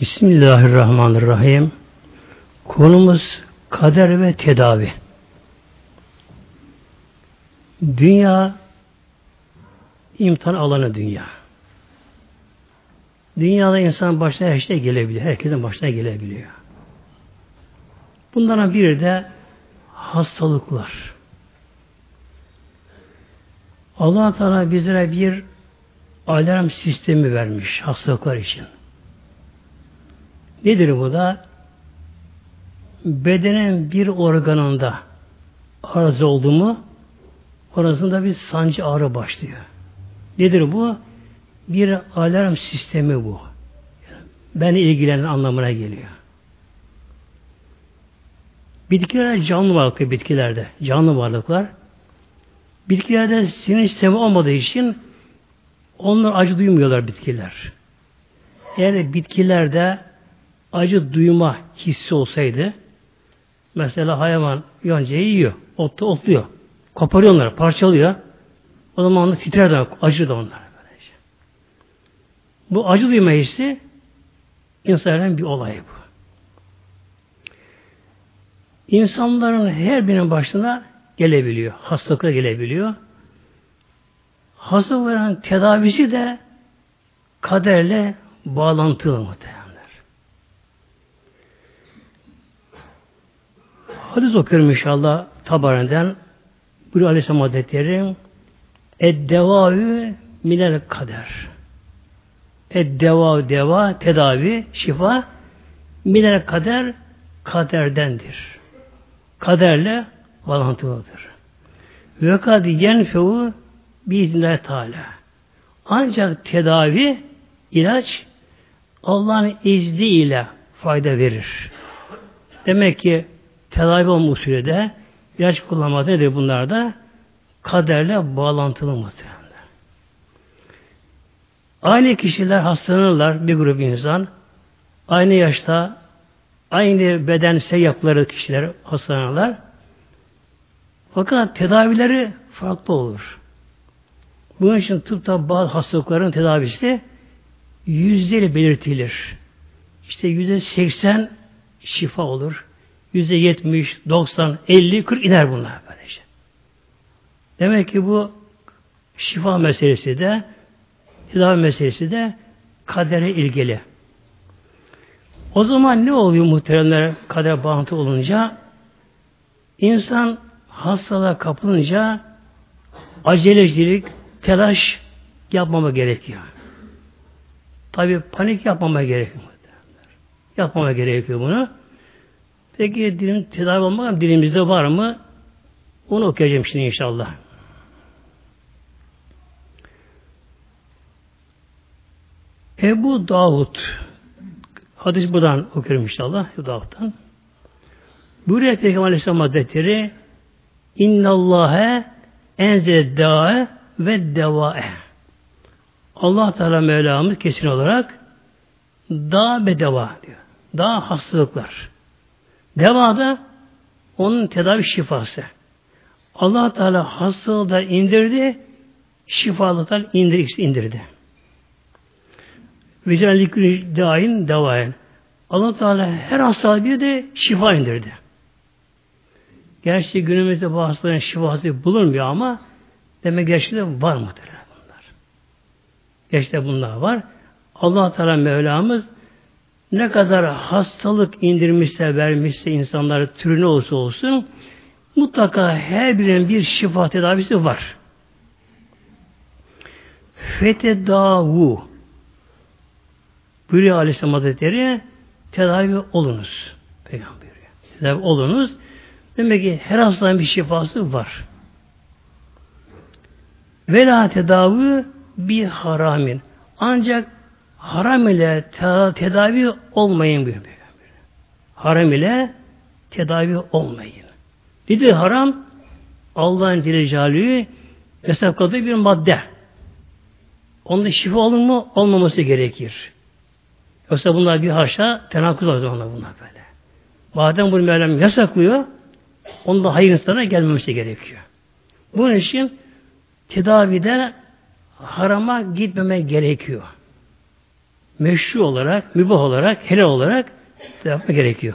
Bismillahirrahmanirrahim. Konumuz kader ve tedavi. Dünya imtihan alanı dünya. Dünyada insan başına her şey gelebiliyor. Herkesin başına gelebiliyor. Bunların biri de hastalıklar. allah Teala bizlere bir alarm sistemi vermiş hastalıklar için. Nedir bu da? Bedenin bir organında arıza oldu mu orasında bir sancı ağrı başlıyor. Nedir bu? Bir alarm sistemi bu. Beni ilgilenen anlamına geliyor. Bitkiler canlı varlıklı bitkilerde. Canlı varlıklar. Bitkilerde sinir sistemi olmadığı için onlar acı duymuyorlar bitkiler. Eğer bitkilerde acı duyma hissi olsaydı mesela hayvan yoncayı yiyor. Otta otluyor. Koparıyor onları, parçalıyor. O zaman titrer de acı da onlar. Böylece. Bu acı duyma hissi insanların bir olayı bu. İnsanların her birinin başına gelebiliyor. Hastalıklar gelebiliyor. Hastalıkların tedavisi de kaderle bağlantılı muhtemelen. Hadis okuyorum inşallah Tabarenden. Buyuruyor Aleyhisselam Hazretleri Eddevâü minel kader. Eddeva deva, tedavi, şifa minel kader kaderdendir. Kaderle bağlantılıdır. Ve kad yenfevu biiznillah Teala. Ancak tedavi, ilaç Allah'ın izniyle fayda verir. Demek ki tedavi olmuş sürede ilaç kullanmak nedir bunlar da? Kaderle bağlantılı muhtemelen. Aynı kişiler hastalanırlar bir grup insan. Aynı yaşta aynı bedensel yapıları kişiler hastalanırlar. Fakat tedavileri farklı olur. Bunun için tıpta bazı hastalıkların tedavisi yüzdeyle belirtilir. İşte yüzde seksen şifa olur. Yüzde yetmiş, doksan, elli, kırk iner bunlar böylece. Demek ki bu şifa meselesi de tedavi meselesi de kadere ilgili. O zaman ne oluyor muhteremler kader bağıntı olunca? İnsan hastalığa kapılınca acelecilik, telaş yapmama gerekiyor. Tabi panik yapmama gerekiyor. Yapmama gerekiyor bunu. Peki dilim tedavi olmak dilimizde var mı? Onu okuyacağım şimdi inşallah. Ebu Davud hadis buradan okuyorum inşallah Ebu Davud'dan. Buyuruyor Peygamber Aleyhisselam Hazretleri İnnallâhe enzel ve devâe Allah Teala Mevlamız kesin olarak dağ ve diyor. Dağ hastalıklar. Deva da onun tedavi şifası. Allah Teala hastalığı da indirdi, şifalıklar indir, indirdi. Vecellükü daim devayen. Allah Teala her hastalığı bir de şifa indirdi. Gerçi günümüzde bu hastaların şifası bulunmuyor ama demek gerçekten var mıdır bunlar? Gerçekten bunlar var. Allah Teala Mevlamız ne kadar hastalık indirmişse, vermişse insanlara türü ne olursa olsun mutlaka her birinin bir şifa tedavisi var. Fetedavu buyuruyor Aleyhisselam Hazretleri tedavi olunuz. Peygamber buyuruyor. Tedavi olunuz. Demek ki her hastanın bir şifası var. Vela tedavi bir haramin. Ancak haram ile tedavi olmayın diyor. Haram ile tedavi olmayın. Nedir haram? Allah'ın Celle yasakladığı bir madde. Onda şifa olur mu? Olmaması gerekir. Yoksa bunlar bir haşa tenakuz o zaman bunlar böyle. Madem bunu Mevlam yasaklıyor, onda hayır insana gelmemesi gerekiyor. Bunun için tedavide harama gitmeme gerekiyor. Meşru olarak, mübah olarak, helal olarak yapmak gerekiyor.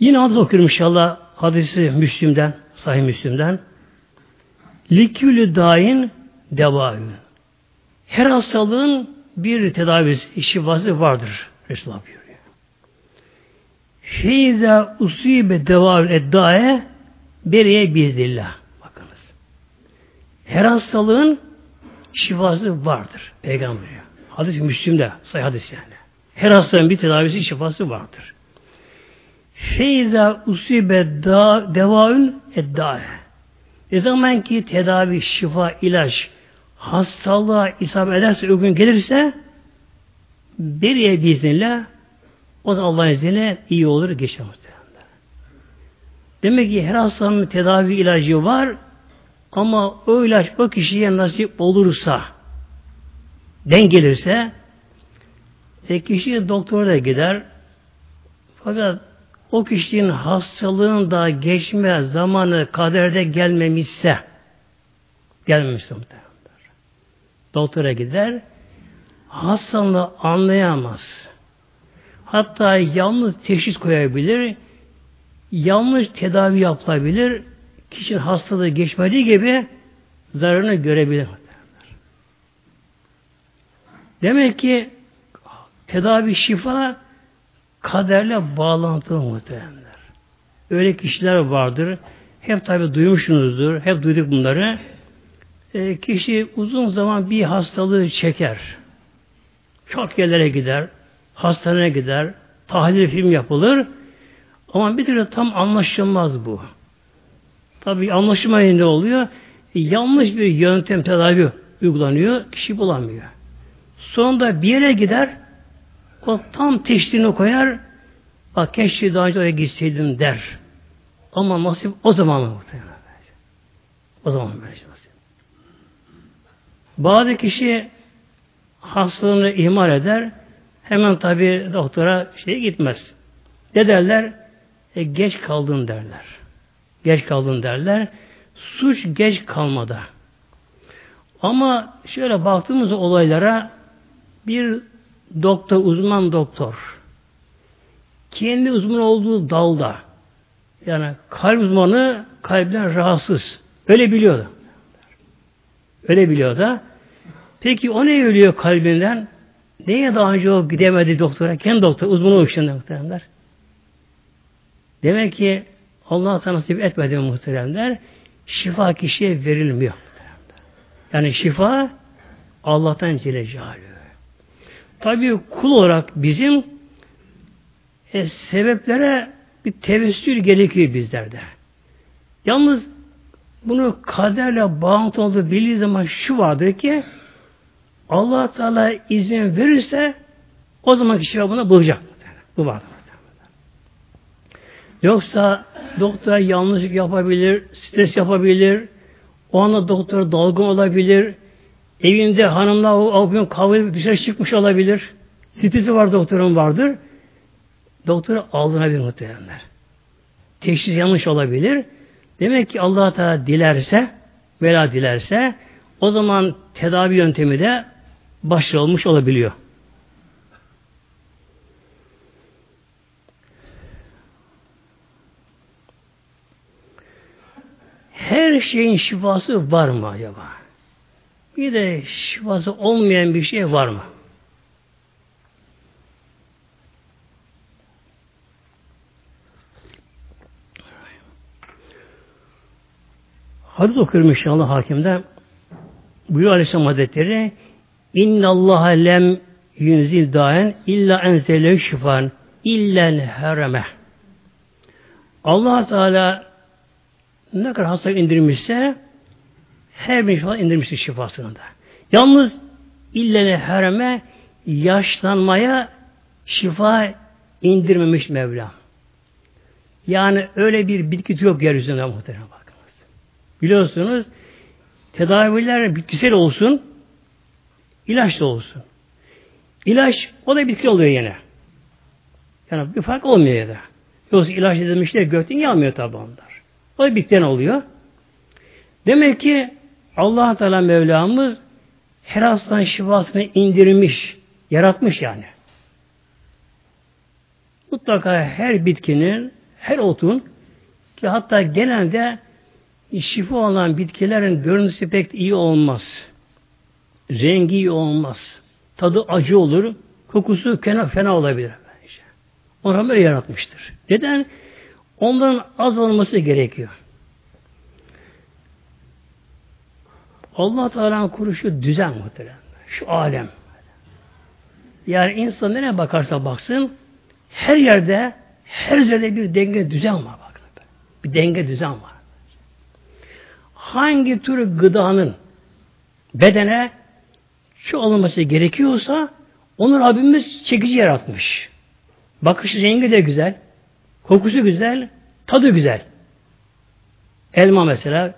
Yine hadis okuyorum inşallah hadisi Müslüm'den, Sahih Müslüm'den. Likülü dain devâhü. Her hastalığın bir tedavisi, şifası vardır. Resulullah buyuruyor. Feyza usibe devâhü eddae beriye biiznillah. Her hastalığın şifası vardır. Peygamber diyor. Hadis-i Müslüm'de, sayı hadis yani. Her hastalığın bir tedavisi, şifası vardır. Feyza usibe devaün eddae. Ne zaman ki tedavi, şifa, ilaç hastalığa isabet ederse, o gün gelirse beriye biiznillah o zaman Allah'ın izniyle iyi olur, geçer Demek ki her hastanın tedavi ilacı var ama o ilaç o kişiye nasip olursa den gelirse e, kişi doktora da gider fakat o kişinin hastalığın da geçme zamanı kaderde gelmemişse gelmemişse muhtemelen. Doktora gider hastalığını anlayamaz. Hatta yanlış teşhis koyabilir yanlış tedavi yapılabilir. Kişinin hastalığı geçmediği gibi zararını görebilir. Demek ki tedavi şifa kaderle bağlantılı muhtemelenler. Öyle kişiler vardır. Hep tabi duymuşsunuzdur. Hep duyduk bunları. E, kişi uzun zaman bir hastalığı çeker. Çok yerlere gider. Hastaneye gider. Tahlil film yapılır. Ama bir türlü tam anlaşılmaz bu. Tabi anlaşılmayınca oluyor? E, yanlış bir yöntem tedavi uygulanıyor, kişi bulamıyor. Sonunda bir yere gider, o tam teşhini koyar, bak keşke daha önce oraya gitseydim der. Ama nasip o zaman mı muhtemelen? O zaman böyle nasip. Bazı kişi hastalığını ihmal eder, hemen tabi doktora şey gitmez. Ne derler? E, geç kaldın derler. Geç kaldın derler. Suç geç kalmada. Ama şöyle baktığımız olaylara bir doktor, uzman doktor kendi uzman olduğu dalda yani kalp uzmanı kalpten rahatsız. Öyle biliyordu. Öyle biliyordu. Peki o ne ölüyor kalbinden? Neye daha önce o gidemedi doktora? Kendi doktor, uzmanı o işinde muhtemelenler. Demek ki Allah nasip etmedi muhteremler. Şifa kişiye verilmiyor. Yani şifa Allah'tan Celle Celaluhu. Tabi kul olarak bizim e, sebeplere bir tevessül gerekiyor bizlerde. Yalnız bunu kaderle bağlantı olduğu bildiği zaman şu vardır ki Allah Teala izin verirse o zaman kişi buna bulacak. Bu vardır. Yoksa doktor yanlışlık yapabilir, stres yapabilir, o anda doktor dalgın olabilir, evinde hanımla o, gün kavga dışarı çıkmış olabilir, stresi var doktorun vardır. Doktor aldırabilir muhtemelenler. Teşhis yanlış olabilir. Demek ki Allah Teala dilerse, vela dilerse, o zaman tedavi yöntemi de başarılmış olabiliyor. Her şeyin şifası var mı acaba? Bir de şifası olmayan bir şey var mı? Hadis okuyorum inşallah hakimde. Buyuruyor Aleyhisselam Hazretleri İnna Allah lem yunzil daen illa enzelev şifan illel hereme. Allah Teala ne kadar hasta indirmişse her bir şifa indirmiştir şifasını da. Yalnız illene hereme yaşlanmaya şifa indirmemiş Mevla. Yani öyle bir bitki yok yeryüzünde muhtemelen bakınız. Biliyorsunuz tedaviler bitkisel olsun, ilaç da olsun. İlaç o da bitki oluyor yine. Yani bir fark olmuyor ya da. Yoksa ilaç edilmişler gökten gelmiyor tabi onlar. O da oluyor. Demek ki allah Teala Mevlamız her hastanın şifasını indirmiş, yaratmış yani. Mutlaka her bitkinin, her otun ki hatta genelde şifa olan bitkilerin görüntüsü pek iyi olmaz. Rengi iyi olmaz. Tadı acı olur. Kokusu fena, fena olabilir. Onu böyle yaratmıştır. Neden? Onların azalması gerekiyor. Allah Teala'nın kuruşu düzen muhtemelen. Şu alem. Yani insan nereye bakarsa baksın her yerde her yerde bir denge düzen var. Bakın. Bir denge düzen var. Hangi tür gıdanın bedene şu alınması gerekiyorsa onu Rabbimiz çekici yaratmış. Bakış rengi de güzel. Kokusu güzel. Tadı güzel. Elma mesela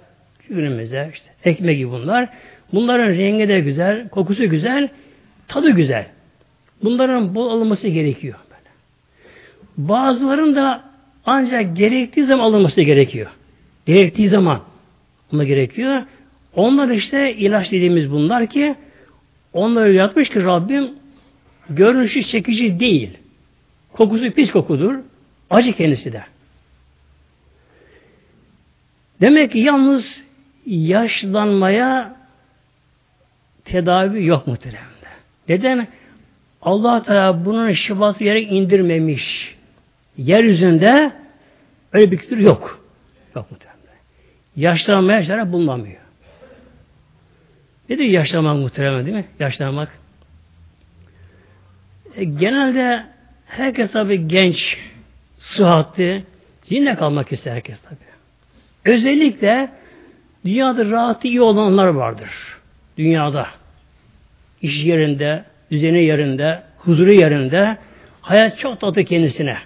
günümüzde işte ekmek gibi bunlar. Bunların rengi de güzel, kokusu güzel, tadı güzel. Bunların bol alınması gerekiyor. Böyle. Bazıların da ancak gerektiği zaman alınması gerekiyor. Gerektiği zaman buna gerekiyor. Onlar işte ilaç dediğimiz bunlar ki onları yatmış ki Rabbim görünüşü çekici değil. Kokusu pis kokudur. Acı kendisi de. Demek ki yalnız yaşlanmaya tedavi yok muhtemelen. Neden? Allah Teala bunun şifası yere indirmemiş. Yeryüzünde öyle bir kültür yok. Yok muhtemelen. Yaşlanmaya şara bulunamıyor. Nedir yaşlanmak muhtemelen değil mi? Yaşlanmak. E, genelde herkes tabi genç, sıhhatli, zinde kalmak ister herkes tabi. Özellikle dünyada rahatı iyi olanlar vardır. Dünyada. iş yerinde, düzeni yerinde, huzuru yerinde, hayat çok tatlı kendisine.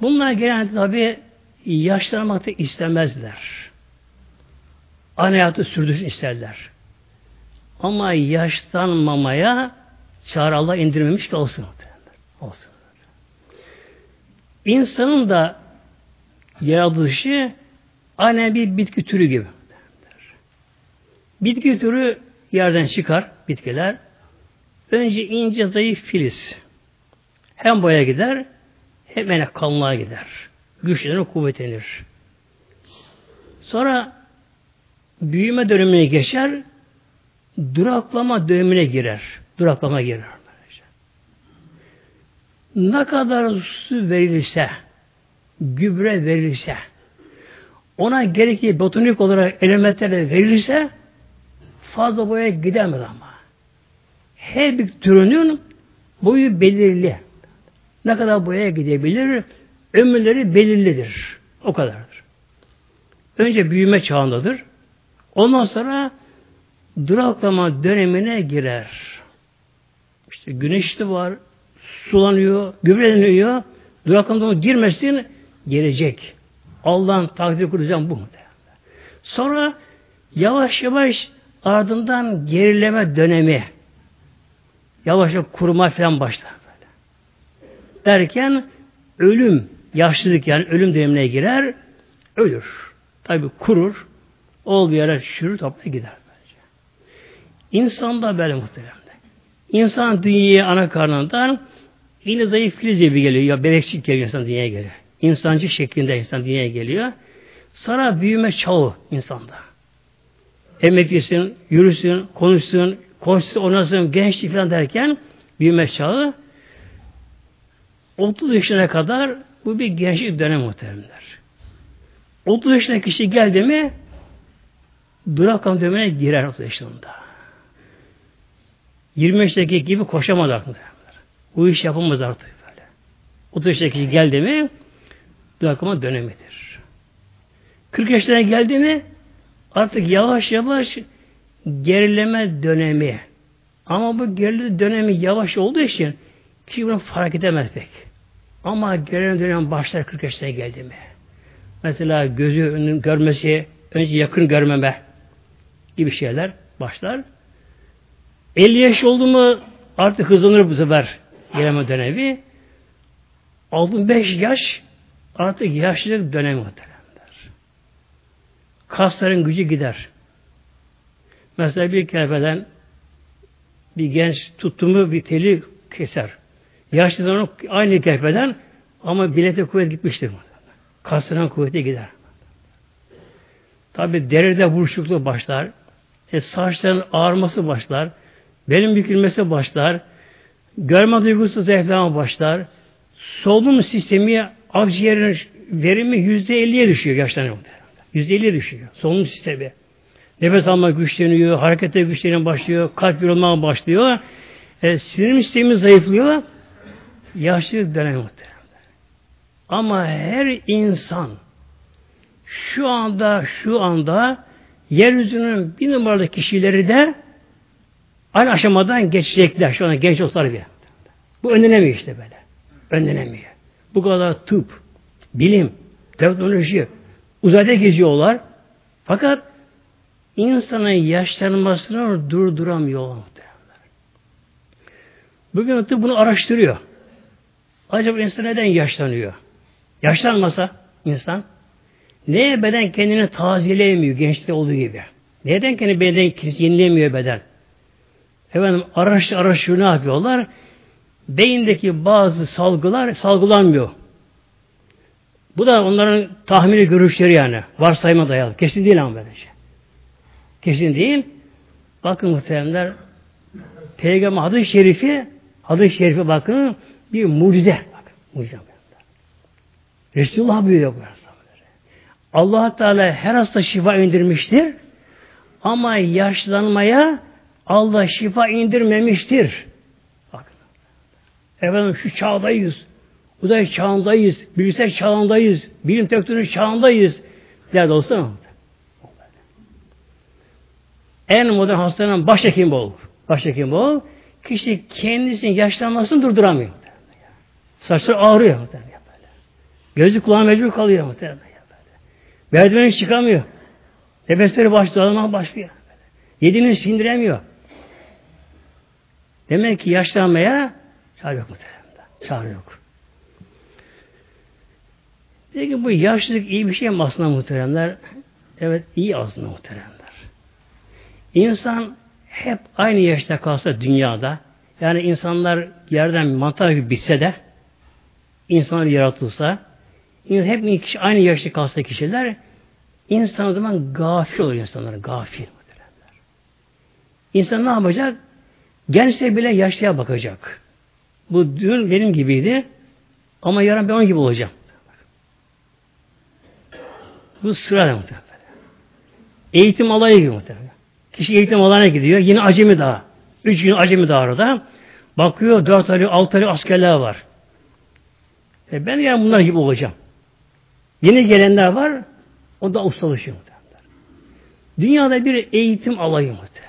Bunlar genelde tabi yaşlanmakta istemezler. Aynı hayatı sürdürsün isterler. Ama yaşlanmamaya çağrı Allah indirmemiş ki olsun. Olsun. İnsanın da yaratılışı aynen bir bitki türü gibi. Bitki türü yerden çıkar bitkiler. Önce ince zayıf filiz. Hem boya gider hem ene kalınlığa gider. Güçlenir, kuvvetlenir. Sonra büyüme dönemine geçer, duraklama dönemine girer. Duraklama girer. Ne kadar su verilirse, gübre verilirse, ona gerekli botanik olarak elementler verilirse fazla boya gidemez ama. Her bir türünün boyu belirli. Ne kadar boya gidebilir? Ömürleri belirlidir. O kadardır. Önce büyüme çağındadır. Ondan sonra duraklama dönemine girer. İşte güneş de var, sulanıyor, gübreleniyor. Duraklama girmesin gelecek. Allah'ın takdir kuracağım bu. Sonra yavaş yavaş ardından gerileme dönemi yavaş yavaş kuruma falan başlar. Böyle. Derken ölüm, yaşlılık yani ölüm dönemine girer, ölür. Tabi kurur, olduğu yere çürür, toprağa gider. Bence. İnsan da böyle muhtemelen. İnsan dünyaya ana karnından yine zayıf filiz gibi geliyor. Ya bebekçik geliyor insan dünyaya geliyor. İnsancı şeklinde insan dünyaya geliyor. Sonra büyüme çağı insanda. Emeklisin, yürüsün, konuşsun, koşsun, oynasın, gençlik falan derken büyüme çağı 30 yaşına kadar bu bir gençlik dönemi muhteremler. 30 yaşındaki kişi geldi mi durakam dönemine girer 30 yaşında. 20 yaşındaki gibi koşamaz artık. Bu iş yapamaz artık böyle. 30 yaşındaki kişi geldi mi durakama dönemidir. 40 yaşına geldi mi artık yavaş yavaş gerileme dönemi. Ama bu gerileme dönemi yavaş olduğu için ki bunu fark edemez pek. Ama gerileme dönemi başlar 40 yaşına geldi mi? Mesela gözü görmesi, önce yakın görmeme gibi şeyler başlar. 50 yaş oldu mu artık hızlanır bu sefer geleme dönemi. 65 yaş artık yaşlılık dönemi muhtemelenler. Kasların gücü gider. Mesela bir kerpeden bir genç tuttuğumu bir teli keser. Yaşlı zaman aynı kerpeden ama bilete kuvvet gitmiştir. Kasların kuvveti gider. Tabi deride buruşukluk başlar. E, saçların ağarması başlar. Belin bükülmesi başlar. Görme duygusu zayıflama başlar. Solunum sistemi akciğerin verimi yüzde elliye düşüyor yaşlanıyor. Yüzde elliye düşüyor. Solunum sistemi. Nefes alma güçleniyor, harekete güçleniyor başlıyor, kalp yorulmaya başlıyor. E, sinir sistemi zayıflıyor. Yaşlılık dönemi muhtemelen. Ama her insan şu anda şu anda yeryüzünün bir numaralı kişileri de aynı aşamadan geçecekler. Şu anda genç olsalar bile. Bu önlenemiyor işte böyle. Önlenemiyor. Bu kadar tıp, bilim, teknoloji, uzayda geziyorlar. Fakat insanın yaşlanmasını durduramıyorlar. Bugün tıp bunu araştırıyor. Acaba insan neden yaşlanıyor? Yaşlanmasa insan neye beden kendini tazeleyemiyor gençte olduğu gibi? Neden kendi beden yenilemiyor beden? Efendim araştır araştır ne yapıyorlar? Beyindeki bazı salgılar salgılanmıyor. Bu da onların tahmini görüşleri yani. Varsayma dayalı. Kesin değil ama böyle şey. Kesin değil. Bakın muhteremler Peygamber hadis-i şerifi hadis-i şerifi bakın bir mucize. Bakın, mucize. Resulullah buyuruyor bu allah Teala her hasta şifa indirmiştir. Ama yaşlanmaya Allah şifa indirmemiştir. Bakın. Efendim şu çağdayız. Uzay çağındayız. Bilgisayar çağındayız. Bilim teknoloji çağındayız. Nerede olsa en modern hastanın başhekim ol. Başhekim ol. Kişi kendisinin yaşlanmasını durduramıyor. Saçları ağrıyor. Gözü kulağı mecbur kalıyor. Merdiveni çıkamıyor. Nefesleri başlıyor. Almak başlıyor. Yediğini sindiremiyor. Demek ki yaşlanmaya çare yok muhtemelen. Çare yok. Peki bu yaşlılık iyi bir şey mi aslında muhteremler? Evet iyi aslında muhteremler. İnsan hep aynı yaşta kalsa dünyada yani insanlar yerden mantar gibi bitse de insanlar yaratılsa hep kişi aynı yaşta kalsa kişiler insan o zaman gafil olur insanlar gafil. İnsan ne yapacak? Gençse bile yaşlıya bakacak. Bu dün benim gibiydi ama yarın ben onun gibi olacağım. Bu sıra muhtemelen. Eğitim alayı gibi muhtemelen. Kişi eğitim alanına gidiyor. Yine acemi daha. Üç gün acemi daha orada. Bakıyor dört aylık, altı aylık askerler var. E ben yani bunlar gibi olacağım. Yeni gelenler var. O da ustalaşıyor muhtemelen. Dünyada bir eğitim alayı muhtemelen.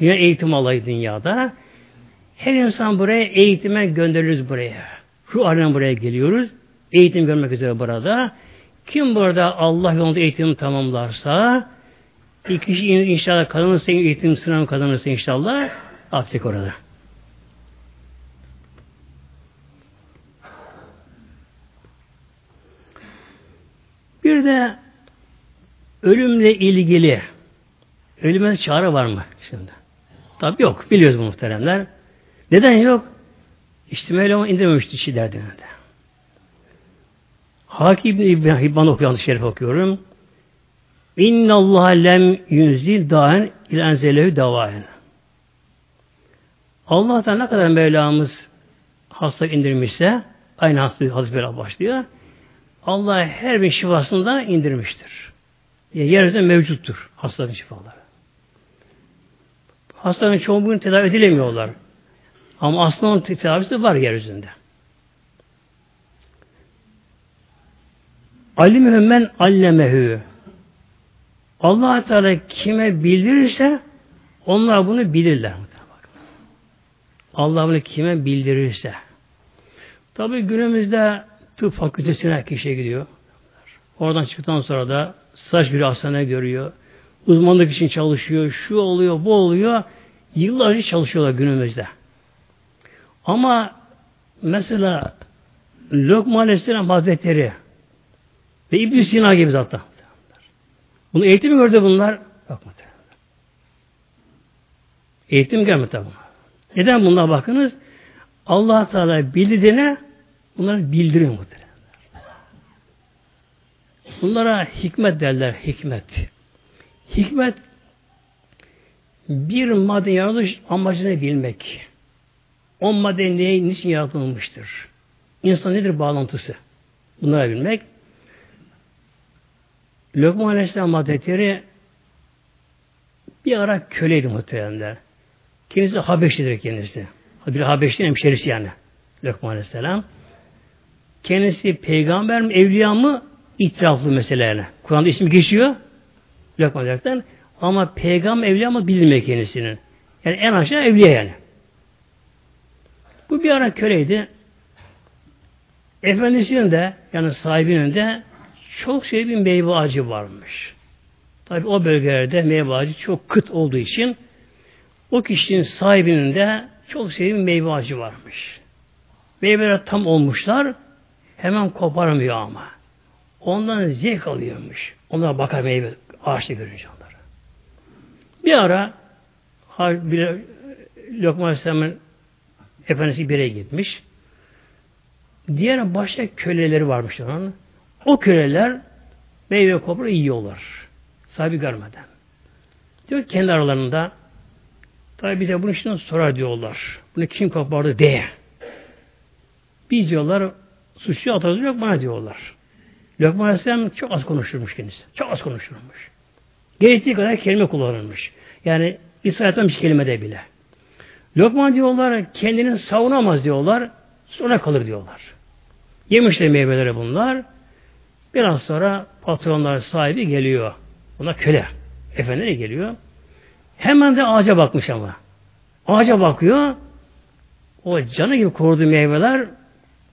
Dünya eğitim alayı dünyada. Her insan buraya eğitime göndeririz buraya. Şu alem buraya geliyoruz. Eğitim görmek üzere burada. Kim burada Allah yolunda eğitim tamamlarsa bir kişi inşallah kazanırsa eğitim sınavı kazanırsa inşallah atacak orada. Bir de ölümle ilgili ölüme çare var mı şimdi? Tabi yok. Biliyoruz bu muhteremler. Neden yok? İşte Mevlam indirmemişti işi derdine de. Hakim İbn okuyan şerif okuyorum. İnna Allah lem yunzil daen il enzelehu davaen. Allah'tan ne kadar Mevlamız hasta indirmişse aynı hasta Hazreti başlıyor. Allah her bir şifasını da indirmiştir. Yani yeryüzünde mevcuttur hastaların şifaları. Hastaların çoğu bugün tedavi edilemiyorlar. Ama aslında onun tedavisi var yeryüzünde. Alimü men allemehü. allah Teala kime bildirirse onlar bunu bilirler. Allah bunu kime bildirirse. Tabi günümüzde tıp fakültesine kişi gidiyor. Oradan çıktıktan sonra da saç bir hastane görüyor. Uzmanlık için çalışıyor. Şu oluyor, bu oluyor. Yıllarca çalışıyorlar günümüzde. Ama mesela Lokman Aleyhisselam Hazretleri ve İbn Sina gibi zaten. Bunu eğitim gördü bunlar. Mu? Eğitim görmedi tabi. Neden bunlar bakınız? Allah Teala bildiğine bunları bildiriyor muhtemelen. Bunlara hikmet derler, hikmet. Hikmet bir madde yaratılış amacını bilmek. O madde neye, niçin yaratılmıştır? İnsan nedir bağlantısı? Bunları bilmek. Lokman Aleyhisselam Hazretleri bir ara köleydi muhtemelenler. Kendisi Habeşlidir kendisi. Bir Habeşli hemşerisi yani. Lokman Aleyhisselam. Kendisi peygamber mi, evliya mı? İtiraflı meselelerine. Kur'an'da ismi geçiyor. Lokman. Ama peygamber evliya mı bilinmiyor kendisinin. Yani en aşağı evliya yani. Bu bir ara köleydi. Efendisinin de yani sahibinin de çok şey bir meyve ağacı varmış. Tabi o bölgelerde meyve ağacı çok kıt olduğu için o kişinin sahibinin de çok sevdiği meyve ağacı varmış. Meyveler tam olmuşlar hemen koparmıyor ama. Ondan zevk alıyormuş. Onlara bakar meyve ağaçta görünce onları. Bir ara bir Lokman Aleyhisselam'ın efendisi bir yere gitmiş. Diğer başka köleleri varmış onun. O köleler meyve kopra yiyorlar. Sahibi görmeden. Diyor kendi aralarında tabi bize bunu için sorar diyorlar. Bunu kim kopardı diye. Biz diyorlar suçlu atarız yok bana diyorlar. Lokman Aleyhisselam çok az konuşurmuş kendisi. Çok az konuşurmuş. Gerektiği kadar kelime kullanılmış. Yani İsa etmemiş kelimede bile. Lokman diyorlar kendini savunamaz diyorlar. Sonra kalır diyorlar. Yemişler meyveleri bunlar. Biraz sonra patronlar sahibi geliyor. Buna köle. Efendileri geliyor. Hemen de ağaca bakmış ama. Ağaca bakıyor. O canı gibi koruduğu meyveler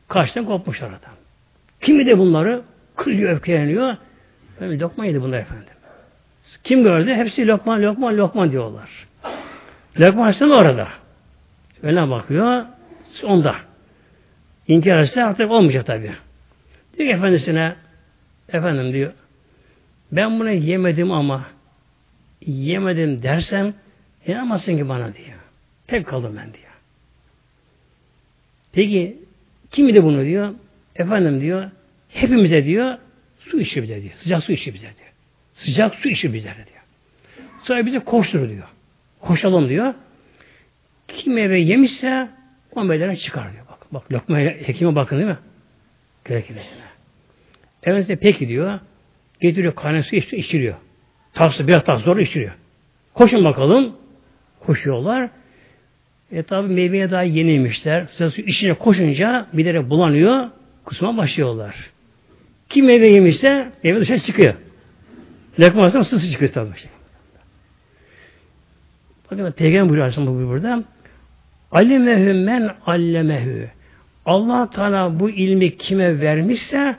kaçtan kopmuş aradan. Kimi de bunları kızıyor, öfkeleniyor. Böyle lokma yedi bunlar efendim. Kim gördü? Hepsi lokman, lokman, lokman diyorlar. Lokman Aleyhisselam orada. Öyle bakıyor. Onda. İnkar etse artık olmayacak tabi. Diyor ki efendisine efendim diyor ben bunu yemedim ama yemedim dersem inanmazsın ki bana diyor. Tek kaldım ben diyor. Peki kim de bunu diyor? Efendim diyor hepimize diyor su içir bize diyor. Sıcak su içir bize diyor. Sıcak su içir bize diyor. Sonra bize koştur diyor. Koşalım diyor. Kim eve yemişse o meydana çıkar diyor. Bak, bak lokma hekime bakın değil mi? Gerekirler. Evet de peki diyor. Getiriyor kaynar su içiriyor. Tavsı biraz tas zor içiriyor. Koşun bakalım. Koşuyorlar. E tabi meyveye daha yeniymişler. Sıra su içine koşunca bir yere bulanıyor. Kusma başlıyorlar. Kim meyve yemişse meyve dışarı çıkıyor. Lokma sısı çıkıyor tabi. Bakın Peygamber buyuruyor Aleyhisselam burada. Alimehü men allemehü. Allah Teala bu ilmi kime vermişse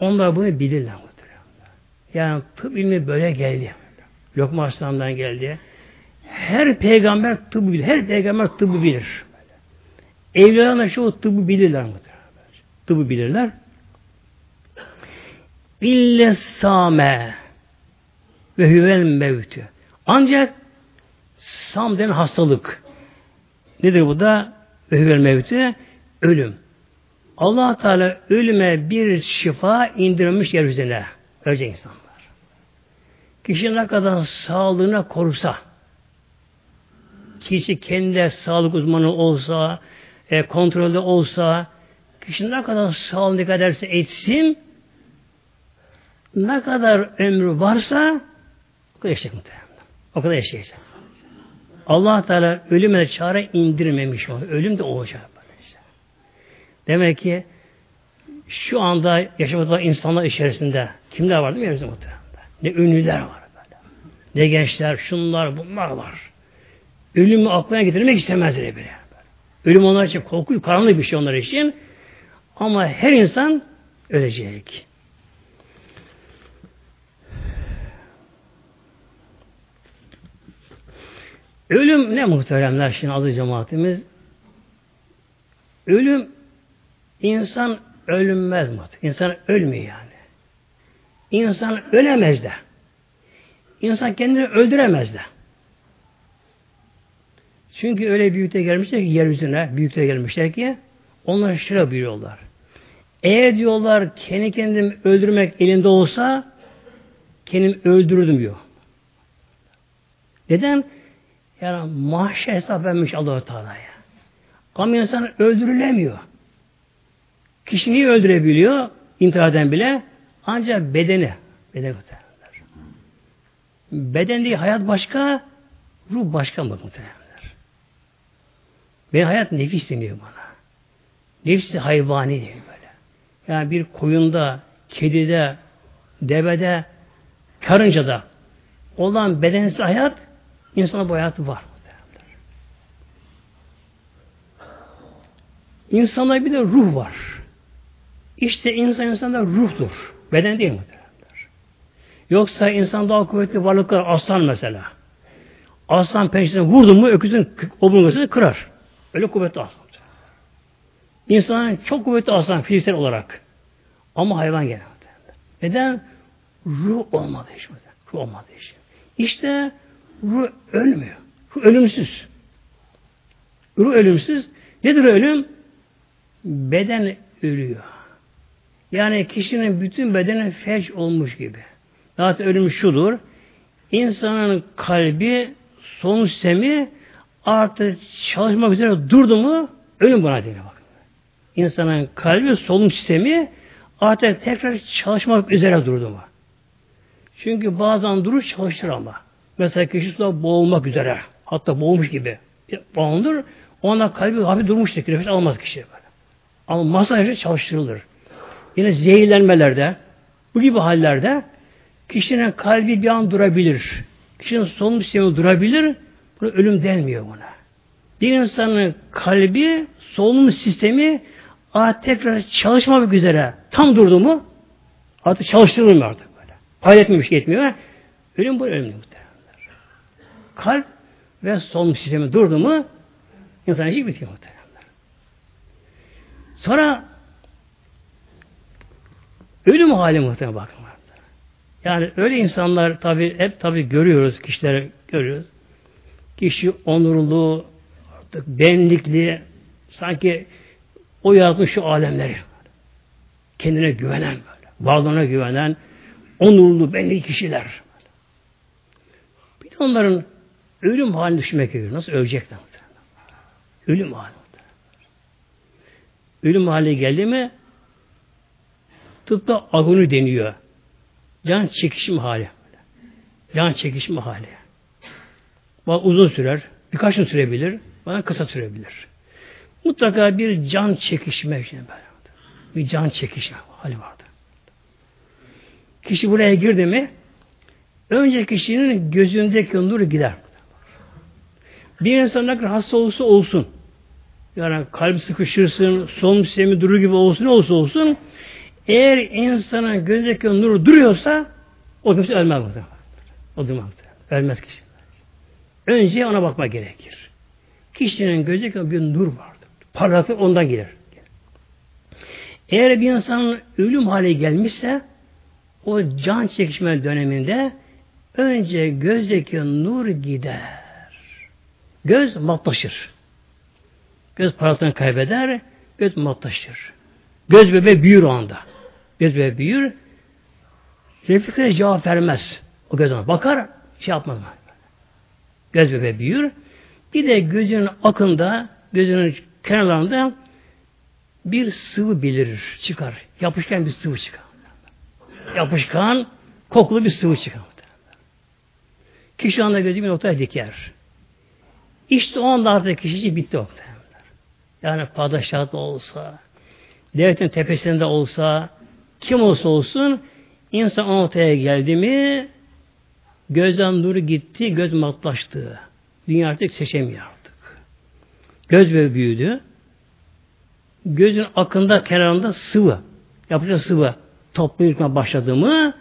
onlar bunu bilirler. Yani tıp ilmi böyle geldi. Lokma Arslan'dan geldi. Her peygamber tıbbı bilir. Her peygamber tıbbı bilir. Evliyalar çoğu tıbbı bilirler. Tıbbı bilirler. İlle same ve hüvel mevtü. Ancak sam denen hastalık. Nedir bu da? Ve hüvel mevtü. Ölüm. allah Teala ölüme bir şifa indirmiş yeryüzüne. Ölecek insanlar. Kişi ne kadar sağlığına korusa, kişi kendi sağlık uzmanı olsa, e, kontrolde olsa, kişi ne kadar dikkat ederse etsin, ne kadar ömrü varsa o kadar yaşayacak muhtemelen. O kadar yaşayacak. Allah Teala ölüme çare indirmemiş o. Ölüm de olacak. Böylece. Demek ki şu anda yaşamakta insanlar içerisinde kimler var değil mi? Muhtemelen. Ne ünlüler var böyle. Ne gençler, şunlar, bunlar var. Ölümü aklına getirmek istemezler bile. Ölüm onlar için korkunç, karanlık bir şey onlar için. Ama her insan ölecek. Ölüm ne muhteremler şimdi adı cemaatimiz? Ölüm insan ölünmez mi? İnsan ölmüyor yani. İnsan ölemez de. insan kendini öldüremez de. Çünkü öyle büyükte gelmişler ki yeryüzüne büyükte gelmişler ki onlar şöyle buyuruyorlar. Eğer diyorlar kendi kendimi öldürmek elinde olsa kendimi öldürürdüm diyor. Neden? Yani mahşer hesap vermiş allah Teala'ya. Ama insan öldürülemiyor. Kişi niye öldürebiliyor? İntiharden bile. Ancak bedeni. Beden. Beden değil, hayat başka, ruh başka mı muhtemelenler? Ve hayat nefis deniyor bana. Nefsi hayvani diyor böyle. Yani bir koyunda, kedide, devede, karıncada olan bedensiz hayat insana bu hayatı var. İnsanda bir de ruh var. İşte insan insanda ruhtur. Beden değil mi? Yoksa insan daha kuvvetli varlıklar, aslan mesela. Aslan pençesine vurdu mu öküzün omurgasını kırar. Öyle kuvvetli aslan. İnsanın çok kuvvetli aslan fiziksel olarak. Ama hayvan genelde. Neden? Ruh olmadı iş. Ruh olmadı iş. İşte ruh ölmüyor. Ruh ölümsüz. Ruh ölümsüz. Nedir ölüm? Beden ölüyor. Yani kişinin bütün bedeni felç olmuş gibi. Zaten ölüm şudur. İnsanın kalbi, son sistemi artık çalışmak üzere durdu mu ölüm buna deniyor bakın. İnsanın kalbi, solunum sistemi artık tekrar çalışmak üzere durdu mu. Çünkü bazen durur çalışır ama. Mesela kişi suda boğulmak üzere. Hatta boğulmuş gibi. Boğulur. Ona kalbi hafif durmuştur. Nefes almaz kişi böyle. Ama masaj çalıştırılır. Yine zehirlenmelerde, bu gibi hallerde kişinin kalbi bir an durabilir. Kişinin solunum sistemi durabilir. Buna ölüm denmiyor buna. Bir insanın kalbi, solunum sistemi artık tekrar çalışmak üzere tam durdu mu artık çalıştırılmıyor artık böyle. Hayretmemiş yetmiyor. Ölüm bu ölüm muhtemelenler. Kalp ve solunum sistemi durdu mu insan işi bitiyor muhtemelenler. Sonra Ölüm hali muhtemelen bakın. Yani öyle insanlar tabi hep tabi görüyoruz kişileri görüyoruz. Kişi onurlu, artık benlikli, sanki o yaratmış şu alemleri. Kendine güvenen böyle, varlığına güvenen, onurlu, benlik kişiler. Bir de onların ölüm halini düşünmek gerekiyor. Nasıl ölecekler? Ölüm hali. Ölüm hali geldi mi Tıpta agoni deniyor. Can çekişim hali. Can çekişim hali. Bak uzun sürer. Birkaç gün sürebilir. Bana kısa sürebilir. Mutlaka bir can çekişme şey bir can çekişme hali vardır. Kişi buraya girdi mi önce kişinin gözündeki nur gider. Bir insan ne kadar hasta olursa olsun yani kalp sıkışırsın, son sistemi durur gibi olsun, olsa olsun eğer insanın gözündeki nur duruyorsa o kimse ölmez muhtemelen. O durmaz. Ölmez kişi. Önce ona bakma gerekir. Kişinin gözündeki bir nur vardır. Parlaklık ondan gelir. Eğer bir insanın ölüm hali gelmişse o can çekişme döneminde önce gözdeki nur gider. Göz matlaşır. Göz parasını kaybeder, göz matlaşır. Göz bebe büyür o anda. Göz böyle büyür. Refikre cevap vermez. O göz ona bakar, şey yapmaz. Göz bebe büyür. Bir de gözünün akında, gözünün kenarlarında bir sıvı belirir, çıkar. Yapışkan bir sıvı çıkar. Yapışkan, kokulu bir sıvı çıkar. Kişi anda gözü bir noktaya diker. İşte o anda artık kişi bitti o. Yani padişah da olsa, devletin tepesinde olsa, kim olsa olsun insan o noktaya geldi mi gözden nuru gitti, göz matlaştı. Dünya artık seçemiyor artık. Göz böyle büyüdü. Gözün akında kenarında sıvı. Yapacak sıvı toplayıp başladı mı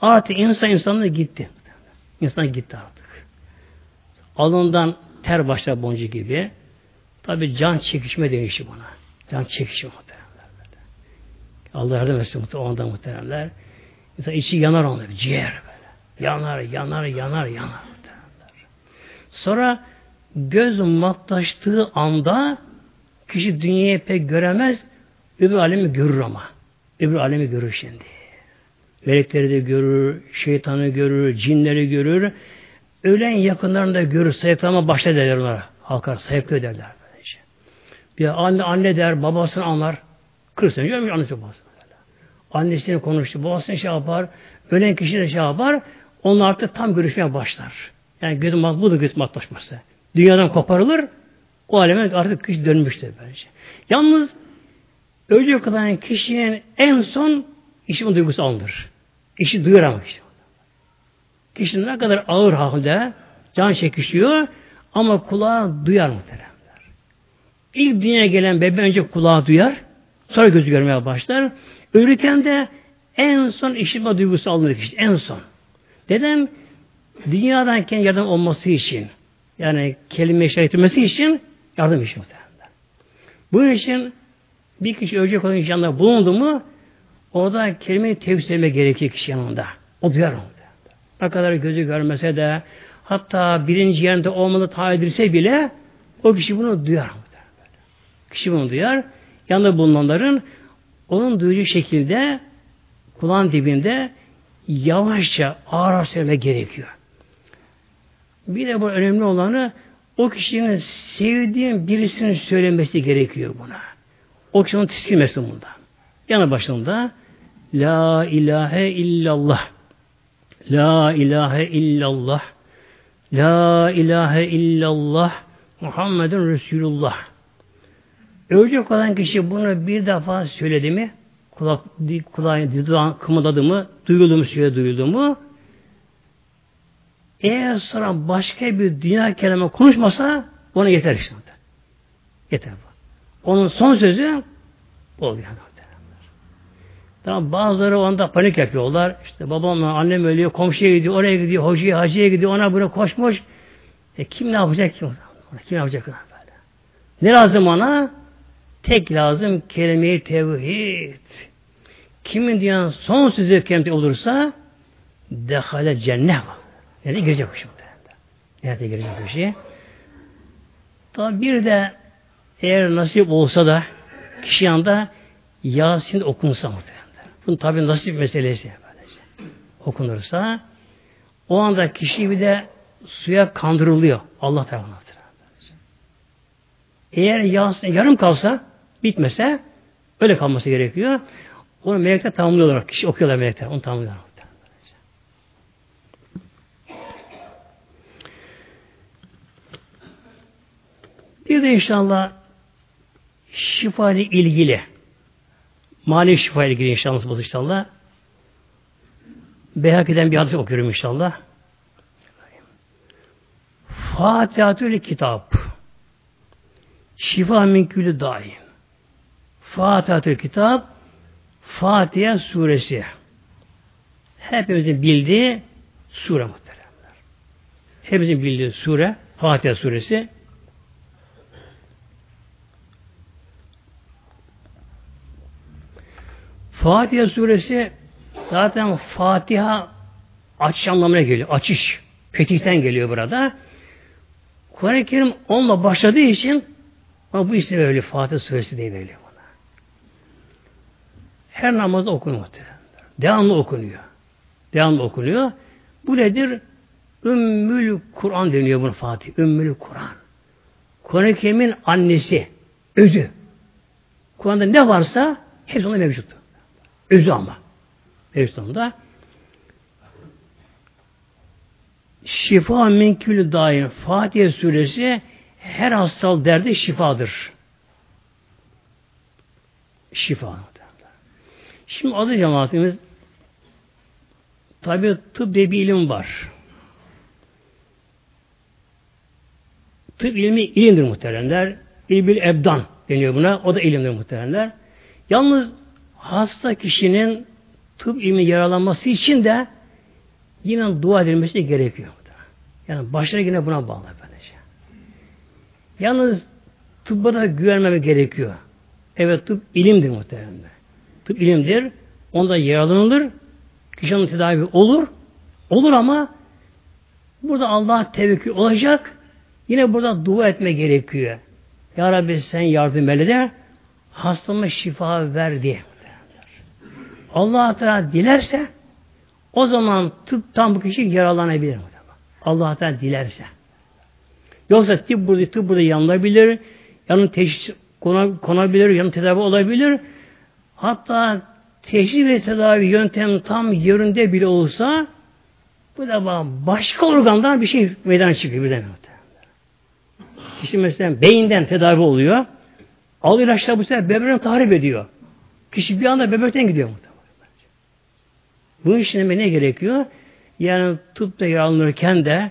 artık insan insanına gitti. İnsan gitti artık. Alından ter başlar boncu gibi. Tabi can çekişme demişti buna. Can çekişme Allah yardım etsin o anda muhteremler. İnsan içi yanar onda, ciğer böyle. Yanar, yanar, yanar, yanar. Sonra göz matlaştığı anda kişi dünyayı pek göremez, öbür alemi görür ama. Öbür alemi görür şimdi. Melekleri de görür, şeytanı görür, cinleri görür. Ölen yakınlarını da görür, sayıklama başla derler onlara. Halkar, sayıklıyor derler. Böylece. Bir anne, anne der, babasını anlar. 40 sene görmüş annesi babasını. Annesini konuştu, babasını şey yapar. Ölen kişi de şey yapar. Onlar artık tam görüşmeye başlar. Yani gözüm budur göz matlaşması. Dünyadan koparılır, o aleme artık kişi dönmüştür böylece. Yalnız ölecek olan kişinin en son işin duygusu alınır. İşi duyar ama işte. Kişi ne kadar ağır halde can çekişiyor ama kulağı duyar muhteremler. İlk dünyaya gelen bebe önce kulağı duyar, sonra gözü görmeye başlar. Ölürken de en son işitme duygusu alınır kişi, en son. Dedem dünyadan kendi yardım olması için yani kelime işaret için yardım işi muhtemelen. Bunun için bir kişi ölecek olan yanında bulundu mu orada kelimeyi tevzih gerekiyor kişi yanında. O duyar onu. Ne kadar gözü görmese de hatta birinci yerinde olmalı tayin bile o kişi bunu duyar. Kişi bunu duyar. Yanında bulunanların onun duyduğu şekilde kulağın dibinde yavaşça ağır söyleme gerekiyor. Bir de bu önemli olanı o kişinin sevdiğin birisinin söylemesi gerekiyor buna. O kişi onu bunda. Yanı başında La ilahe illallah La ilahe illallah La ilahe illallah Muhammedun Resulullah Ölecek olan kişi bunu bir defa söyledi mi kulak, kulağını kımıldadı mı duyuldu mu söyle duyuldu mu eğer sonra başka bir dünya kelime konuşmasa ona yeter işte. Yeter bu. Onun son sözü oluyor. Tamam bazıları onda panik yapıyorlar. İşte babam, annem ölüyor, komşuya gidiyor, oraya gidiyor, hocaya, hacıya gidiyor, ona buna koşmuş. E kim ne yapacak ki? Kim ne yapacak böyle? Ne lazım ona? Tek lazım kelime-i tevhid. Kimin diyen son sözü kendi olursa dehale cennet. Yani girecek o şimdi. Nerede girecek o şey? Tabi bir de eğer nasip olsa da kişi yanında Yasin okunsa muhtemelen. Bunun tabi nasip meselesi. Böylece. Okunursa o anda kişi bir de suya kandırılıyor. Allah tarafından. Eğer Yasin yarım kalsa bitmese öyle kalması gerekiyor. Onu melekler tamamlıyorlar. Kişi okuyorlar melekler. Onu tamamlıyorlar. Bir de inşallah şifa ilgili manevi şifa ile ilgili inşallah bu inşallah. Beyhaki'den bir hadis okuyorum inşallah. Fatihatül kitap. Şifa min külü daim. Fatihatül kitap Fatiha suresi. Hepimizin bildiği sure muhteremler. Hepimizin bildiği sure Fatiha suresi Fatiha suresi zaten Fatiha açış anlamına geliyor. Açış. Fetihten geliyor burada. Kur'an-ı Kerim onunla başladığı için ama bu isim öyle Fatiha suresi diye veriliyor buna. Her namazda okunuyor. Devamlı okunuyor. Devamlı okunuyor. Bu nedir? Ümmül Kur'an deniyor bunu Fatih. Ümmül Kur'an. Kur'an-ı Kerim'in annesi, özü. Kur'an'da ne varsa hepsi onda mevcuttur. Özü ama. Mevzusunda. Şifa minkül daim. Fatiha suresi her hastalık derdi şifadır. Şifa. Şimdi adı cemaatimiz tabi tıp diye bir ilim var. Tıp ilmi ilimdir muhteremler. İlbil ebdan deniyor buna. O da ilimdir muhteremler. Yalnız hasta kişinin tıp ilmi yaralanması için de yine dua edilmesi gerekiyor. Yani başları yine buna bağlı böylece. Yalnız tıbba da güvenmeme gerekiyor. Evet tıp ilimdir muhtemelen. Tıp ilimdir. Onda yaralanılır. Kişinin tedavi olur. Olur ama burada Allah tevekkül olacak. Yine burada dua etme gerekiyor. Ya Rabbi sen yardım eyle de hastama şifa ver diye. Allah Teala dilerse o zaman tıp tam bu kişi yaralanabilir. Allah Teala dilerse. Yoksa tıp burada, tıp burada yanılabilir, yanın teşhis konabilir, yanın tedavi olabilir. Hatta teşhis ve tedavi yöntem tam yerinde bile olsa bu da başka organdan bir şey meydana çıkıyor birden. Kişi mesela beyinden tedavi oluyor. Al ilaçlar bu sefer böbreğini tahrip ediyor. Kişi bir anda böbrekten gidiyor. Bu işin ne gerekiyor? Yani tıpta yaralanırken de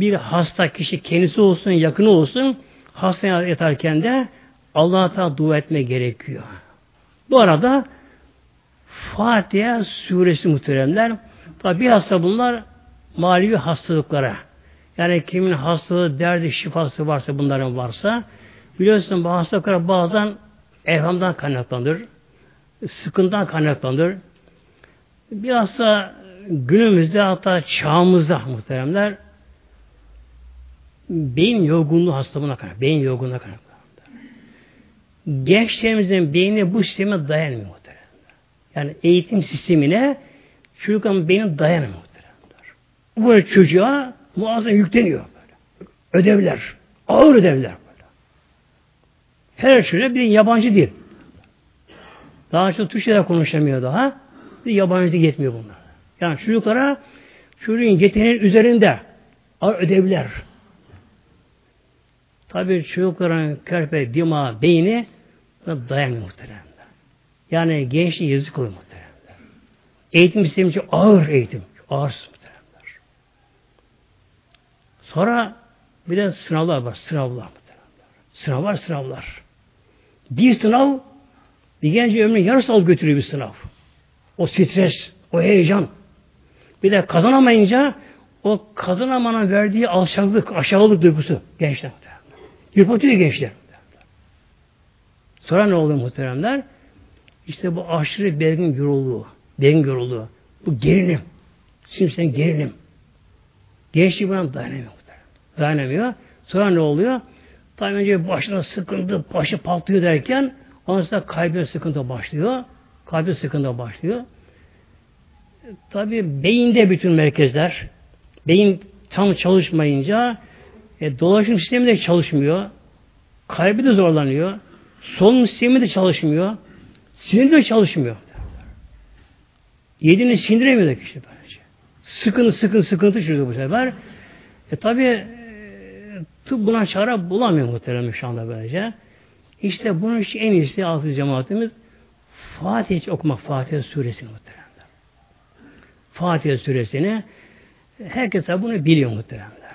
bir hasta kişi kendisi olsun, yakını olsun hastaya yatarken de Allah'a Teala dua etme gerekiyor. Bu arada Fatiha suresi muhteremler tabi hasta bunlar manevi hastalıklara yani kimin hastalığı, derdi, şifası varsa bunların varsa biliyorsun bu hastalıklar bazen evhamdan kaynaklanır, sıkıntıdan kaynaklanır. Biraz da günümüzde hatta çağımızda muhteremler beyin yorgunluğu hastalığına kaynaklanır. Beyin yorgunluğuna kaynaklanır. Gençlerimizin beyni bu sisteme dayanmıyor muhteremler. Yani eğitim sistemine çocukların beyni dayanmıyor muhteremler. Bu çocuğa muazzam yükleniyor böyle. Ödevler. Ağır ödevler böyle. Her çocuğa bir yabancı dil. Daha çok Türkçe'de konuşamıyor daha. Bir yabancı yetmiyor bunlar. Yani çocuklara çocuğun yeteneğin üzerinde ödevler. Tabi çocukların körpe, dima, beyni dayanmıyor muhtemelen. Yani gençliği yazık oluyor muhtemelen. Eğitim sistemi çok ağır eğitim. Ağır Sonra bir de sınavlar var. Sınavlar. Sınavlar sınavlar. Bir sınav bir genci ömrünün yarısı alıp götürüyor bir sınav. O stres, o heyecan. Bir de kazanamayınca o kazanamanın verdiği alçaklık, aşağılık duygusu gençler. Yırpatıyor gençler. Sonra ne oluyor muhteremler? İşte bu aşırı belgin yorulduğu, belgin yorulduğu, bu gerilim, simsen gerilim. Gençlik buna dayanamıyor dayanamıyor. Sonra ne oluyor? Tabi önce başına sıkıntı, başı patlıyor derken ondan sonra kalbine sıkıntı başlıyor. Kalbine sıkıntı başlıyor. Tabi beyinde bütün merkezler, beyin tam çalışmayınca e, dolaşım sistemi de çalışmıyor. Kalbi de zorlanıyor. Solunum sistemi de çalışmıyor. Sinir de çalışmıyor. Yediğini sindiremiyor kişi böylece. Sıkıntı, sıkıntı, sıkıntı çözüyor bu sefer. E tabi Tıp buna çare bulamıyor muhterem şu anda böylece. İşte bunun için en iyisi altı cemaatimiz Fatiha okumak Fatiha suresini muhteremler. Fatiha suresini herkes bunu biliyor muhteremler.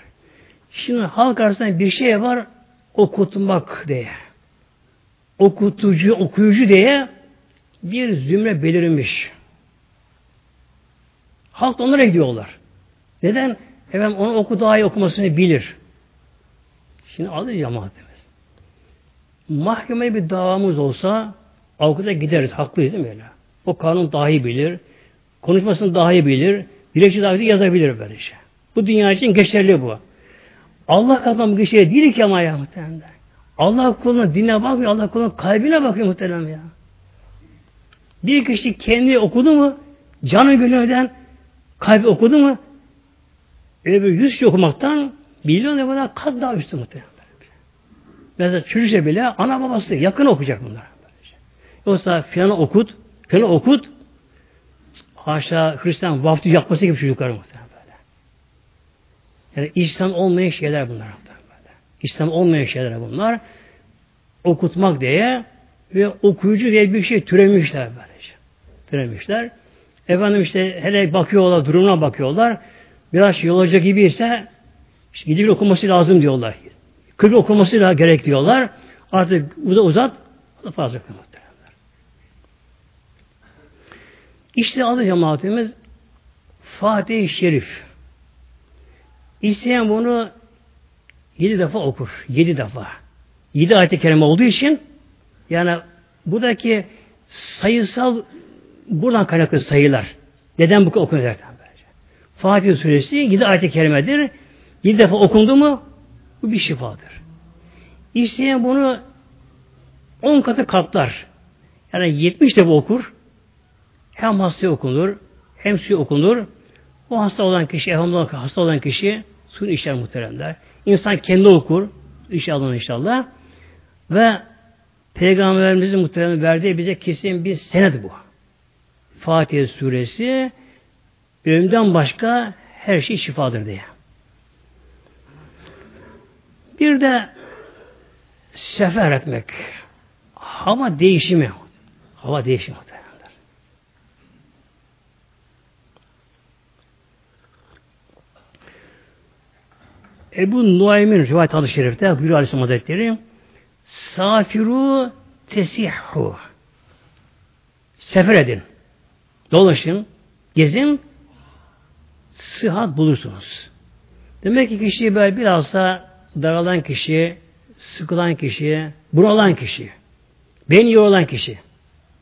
Şimdi halk arasında bir şey var okutmak diye. Okutucu, okuyucu diye bir zümre belirmiş. Halk onlara gidiyorlar. Neden? Efendim onu oku daha iyi okumasını bilir. Şimdi adı cemaatimiz. Mahkemeye bir davamız olsa avukata gideriz. Haklıyız değil mi öyle? O kanun dahi bilir. Konuşmasını dahi bilir. Dilekçe daveti yazabilir böyle şey. Bu dünya için geçerli bu. Allah katından bu geçerli değil ki ama ya muhtemelen. Allah kuluna dinle bakmıyor. Allah kuluna kalbine bakıyor muhtemelen ya. Bir kişi kendi okudu mu canı gönülden kalbi okudu mu öbür yüz okumaktan Milyon defa kat daha üstü muhtemelen. Mesela çocukça bile ana babası yakın okuyacak bunlar. Yoksa filan okut, filan okut haşa Hristiyan vaftiz yapması gibi çocuklar muhtemelen böyle. Yani İslam olmayan şeyler bunlar böyle. İslam olmayan şeyler bunlar. Okutmak diye ve okuyucu diye bir şey türemişler böylece. Türemişler. Efendim işte hele bakıyorlar, durumuna bakıyorlar. Biraz yolacak gibi ise işte gidip okuması lazım diyorlar. Kıble okuması da gerek diyorlar. Artık bu da uzat. Fazla muhteremler. İşte adı cemaatimiz Fatih-i Şerif. İsteyen bunu yedi defa okur. Yedi defa. Yedi ayet-i kerime olduğu için yani buradaki sayısal buradan kaynaklı sayılar. Neden bu okunuyor? Fatiha suresi yedi ayet-i kerimedir. Bir defa okundu mu bu bir şifadır. İsteyen bunu on katı katlar. Yani yetmiş defa okur. Hem hastaya okunur, hem suya okunur. O hasta olan kişi, elhamdülillah hasta olan kişi suyun işler muhteremler. İnsan kendi okur, inşallah inşallah. Ve Peygamberimizin muhtemelen verdiği bize kesin bir senet bu. Fatiha suresi ölümden başka her şey şifadır diye. Bir de sefer etmek. Hava değişimi. Hava değişimi. Ebu Nuaym'in rivayet adı şerifte buyuruyor Aleyhisselam Hazretleri Safiru tesihhu Sefer edin. Dolaşın. Gezin. Sıhhat bulursunuz. Demek ki kişi böyle bilhassa daralan kişi, sıkılan kişi, buralan kişi, beni yorulan kişi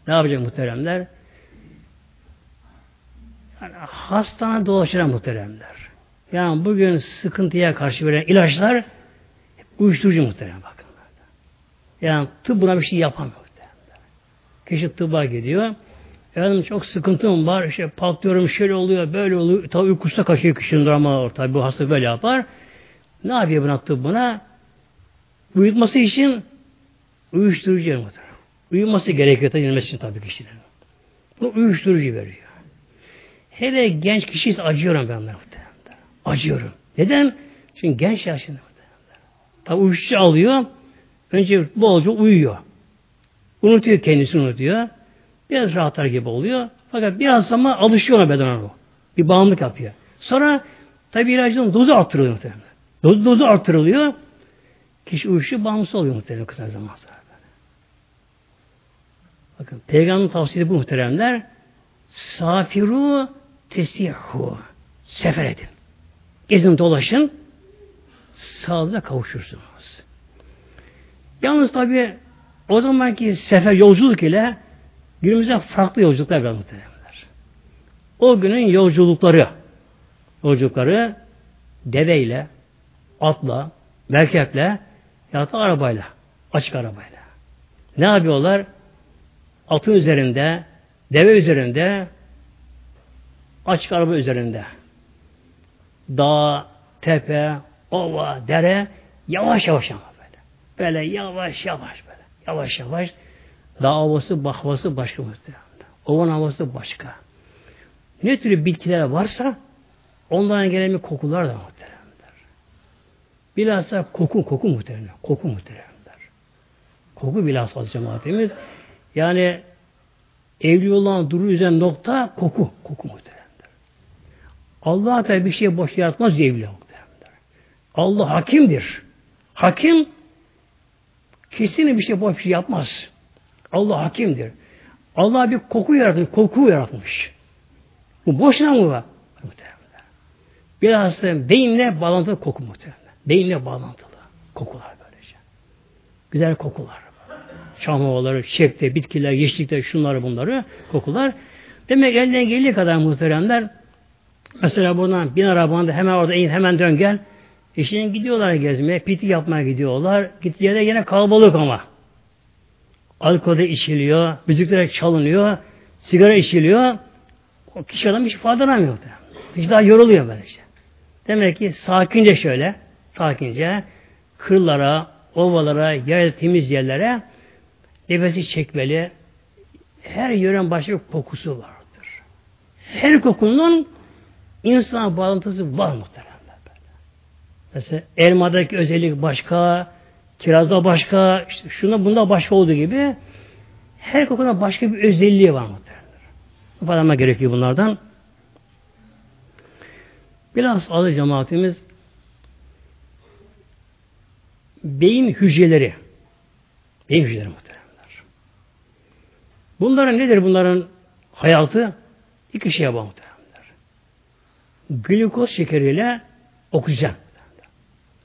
ne yapacak muhteremler? Yani hastane dolaşıran muhteremler. Yani bugün sıkıntıya karşı veren ilaçlar uyuşturucu muhterem bakın. Yani tıp buna bir şey yapamıyor. Kişi tıbba gidiyor. Yani çok sıkıntım var, işte patlıyorum, şöyle oluyor, böyle oluyor. Tabi uykusu kaçıyor kişinin ama tabi bu hasta böyle yapar. Ne yapıyor buna tıbbına? Uyutması için uyuşturucu muhtemelen. Uyuması gerekiyor tabi yenilmesi için tabi kişinin. Bunu uyuşturucu veriyor. Hele genç kişi acıyorum ben muhtemelen. Acıyorum. Neden? Çünkü genç yaşında. Tabi uyuşturucu alıyor. Önce bolca uyuyor. Unutuyor kendisini unutuyor. Biraz rahatlar gibi oluyor. Fakat biraz ama alışıyor ona beden o. Bir bağımlılık yapıyor. Sonra tabi ilacın dozu arttırılıyor muhtemelen. Dozu, dozu arttırılıyor. Kişi uyuşu bağımlısı oluyor muhtemelen kısa zaman sonra. Bakın Peygamberin tavsiyesi bu muhteremler. Safiru tesihu. Sefer edin. Gezin dolaşın. Sağlığa kavuşursunuz. Yalnız tabi o zamanki sefer yolculuk ile günümüzde farklı yolculuklar var muhtemelenler. O günün yolculukları yolculukları deveyle, atla, merkeple ya da arabayla, açık arabayla. Ne yapıyorlar? Atın üzerinde, deve üzerinde, açık araba üzerinde. Dağ, tepe, ova, dere yavaş yavaş ama böyle. Böyle yavaş yavaş böyle. Yavaş yavaş. Dağ havası, bak havası başka muhtemelen. Ovan havası başka. Ne tür bitkiler varsa onların gelen bir kokular da muhteremler. Bilhassa koku, koku muhteremler. Koku muhteremler. Koku bilhassa cemaatimiz. Yani evli olan duru üzerine nokta koku. Koku muhteremler. Allah da bir şey boş yaratmaz evli muhteremler. Allah hakimdir. Hakim kesin bir şey boş bir şey yapmaz. Allah hakimdir. Allah bir koku yaratmış, koku yaratmış. Bu boşuna mı var? Biraz beyinle bağlantılı koku muhtemelen. Beyinle bağlantılı kokular böylece. Güzel kokular. Çam havaları, çiçekte, bitkiler, yeşillikler, şunları bunları kokular. Demek elinden geldiği kadar muhteremler mesela buradan bin arabanda hemen orada in hemen dön gel. E şimdi gidiyorlar gezmeye, piti yapmaya gidiyorlar. Gittiği yerde yine kalabalık ama. Alkol de içiliyor, müzikler çalınıyor, sigara içiliyor. O kişi adam hiç faydalanmıyor. Hiç daha yoruluyor böyle işte. Demek ki sakince şöyle, sakince kırlara, ovalara, yer temiz yerlere nefesi çekmeli. Her yören başka bir kokusu vardır. Her kokunun insan bağlantısı var muhtemelen. Mesela elmadaki özellik başka, kirazda başka, işte şunda bunda başka olduğu gibi her kokuda başka bir özelliği var muhtemelen. Faydalanma gerekiyor bunlardan. Biraz adı cemaatimiz beyin hücreleri beyin hücreleri muhteremler. Bunların nedir bunların hayatı? İki şeye bağlı muhteremler. Glikoz şekeriyle oksijen.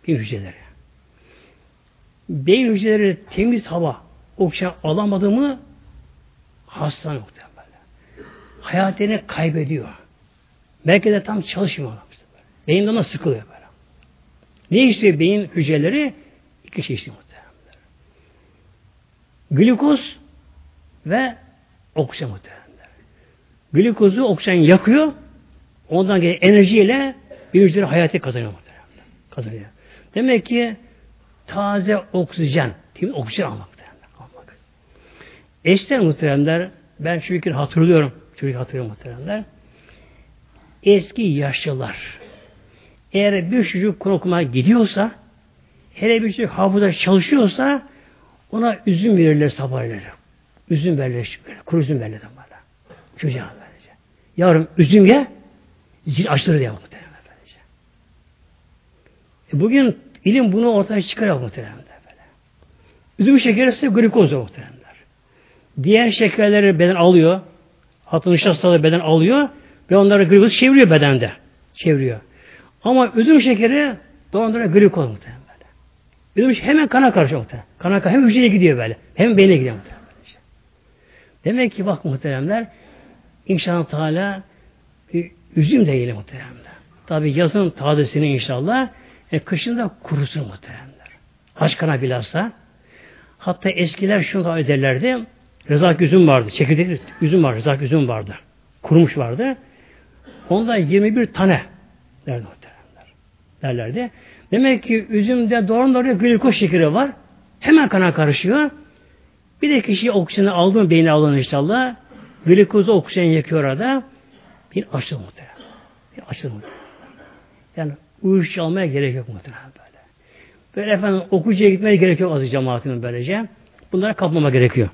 Beyin hücreleri. Beyin hücreleri temiz hava, oksijen alamadı mı hasta muhtemelen. Hayatını kaybediyor. Belki de tam çalışmıyor. Beyin de ona sıkılıyor böyle. Ne istiyor beyin hücreleri? İki şey istiyor muhtemelen. Glikoz ve oksijen muhtemelen. Glikozu oksijen yakıyor. Ondan gelen enerjiyle bir hücre hayatı kazanıyor. Kazanıyor. Demek ki taze oksijen, değil oksijen almak. almak. Eşler muhteremler, ben şu fikri hatırlıyorum. Çocuk hatırlıyorum muhteremler. Eski yaşlılar eğer bir çocuk Kur'an gidiyorsa hele bir çocuk hafıza çalışıyorsa ona üzüm verirler sabahları. Üzüm verirler. Kuru üzüm verirler. Çocuğa böylece. Yavrum üzüm ye zil açtırır diye muhtemelen. E bugün ilim bunu ortaya çıkarıyor muhtemelen böyle. Üzüm şekeri ise glikoz muhtemelenler. Diğer şekerleri beden alıyor. Hatın nişastaları beden alıyor ve onları glikoz çeviriyor bedende. Çeviriyor. Ama üzüm şekeri doğandıra glikoz muhtemelen böyle. Üzüm hemen kana karışıyor muhtemelen. Kana hem hücreye gidiyor böyle. Hem beyne gidiyor muhtemelen. Demek ki bak muhteremler inşallah Teala üzüm de yiyelim muhteremler. Tabi yazın tazesini inşallah e, kışın da kurusun muhteremler. Aç kana bilhassa. Hatta eskiler şunu da ederlerdi. Rızak üzüm vardı. Çekirdek üzüm vardı. Rızak üzüm vardı. Kurumuş vardı. Onda 21 tane derdi muhteremler. Derlerdi. Demek ki üzümde doğru doğru glikoz şekeri var. Hemen kana karışıyor. Bir de kişi oksijeni aldı mı beyni alın inşallah. Glikozu oksijen yakıyor orada. Bir açılır muhtemelen. Bir açılır muhtemelen. Yani uyuşucu almaya gerek yok muhtemelen böyle. Böyle efendim okuyucuya gitmeye gerek yok azı cemaatinin böylece. Bunlara kapmama gerekiyor.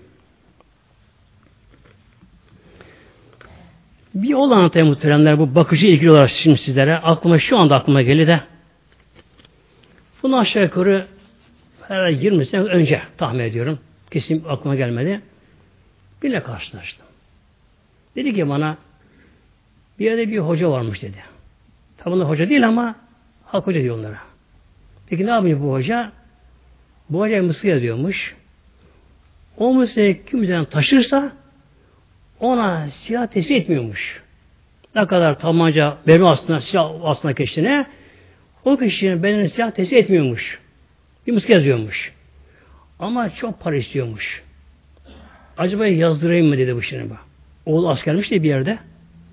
Bir olay anlatayım muhteremler bu bakıcı ilgili olarak şimdi sizlere. Aklıma şu anda aklıma geldi de. Bunu aşağı yukarı herhalde 20 sene önce tahmin ediyorum. Kesin aklıma gelmedi. Birine karşılaştım. Dedi ki bana bir yerde bir hoca varmış dedi. Tabi hoca değil ama halk hoca diyor onlara. Peki ne yapıyor bu hoca? Bu hoca mısır yazıyormuş. O mısırı kim taşırsa ona silah teslim etmiyormuş. Ne kadar tabanca benim aslında silah aslında geçtiğine o kişinin bedenine silah teslim etmiyormuş. Bir mısır yazıyormuş. Ama çok para istiyormuş. Acaba yazdırayım mı dedi bu şimdi bak. Oğlu askermiş de bir yerde.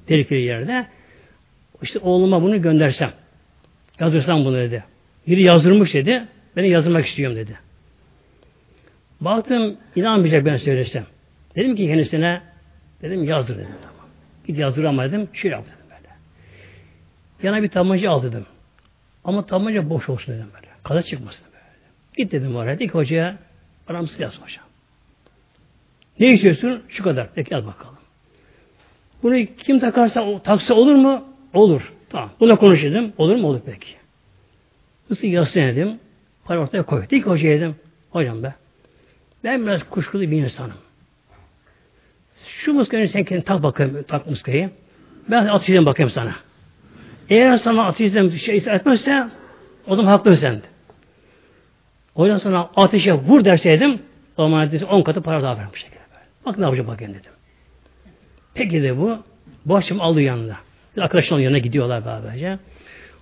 Tehlikeli yerde. İşte oğluma bunu göndersem. Yazdırsam bunu dedi. Biri yazdırmış dedi. Ben de yazdırmak istiyorum dedi. Baktım inanmayacak ben söylesem. Dedim ki kendisine dedim yazdır dedim. Tamam. Git yazdır ama dedim. Şöyle yap dedim böyle. Yana bir tabanca al dedim. Ama tabanca boş olsun dedim böyle. Kaza çıkmasın böyle. Git dedim oraya. Dik hocaya bana mısır yaz hocam. Ne istiyorsun? Şu kadar. Peki yaz bakalım. Bunu kim takarsa o, taksa olur mu? Olur. Tamam. Buna konuşalım. Olur mu? Olur peki. Mısır yazsın dedim. Para ortaya koy. Dik hocaya dedim. Hocam be. Ben biraz kuşkulu bir insanım. Şu muskayı sen kendin tak bakayım, tak muskayı. Ben atışlayacağım bakayım sana. Eğer sana atışlayacağım şey etmezse o zaman haklı sen. Yüzden sana ateşe vur derseydim o zaman 10 katı para daha vermiş. Bak ne yapacağım bakayım dedim. Peki de bu. Başım alıyor yanında. Bir arkadaşların yanına gidiyorlar beraberce.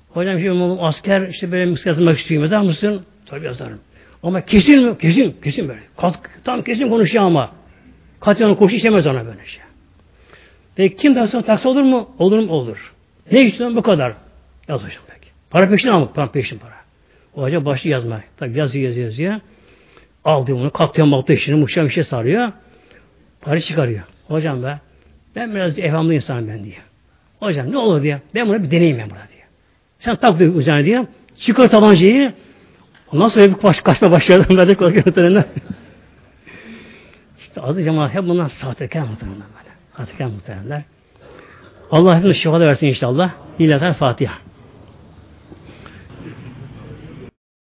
Hocam şimdi oğlum asker işte böyle mısır yazmak istiyor. Yazar mısın? Tabii yazarım. Ama kesin mi? Kesin. Kesin böyle. Kalk, tam kesin konuşuyor ama. Katiyanın koşu işlemez ona böyle şey. Peki kim taksa taksa olur mu? Olur mu? Olur. Ne istiyorsun bu kadar? Yaz hocam peki. Para peşin almak. Para peşin para. O hoca başlı yazmaya. Tabi yazıyor yazıyor yazıyor. Aldı bunu. Katliam altı işini muhtemelen bir şey sarıyor. Para çıkarıyor. Hocam be ben biraz evhamlı insanım ben diye. Hocam ne olur diye. Ben bunu bir deneyeyim ben burada diye. Sen tak diyor üzerine diye. Çıkar tabancayı. Sonra bir baş, kaçma başladım. Ben de korkuyorum. işte adı cemaat hep bunlar sahtekar muhtemelen böyle. Sahtekar muhtemelenler. Allah hepimiz şifa versin inşallah. İlahi Fatiha.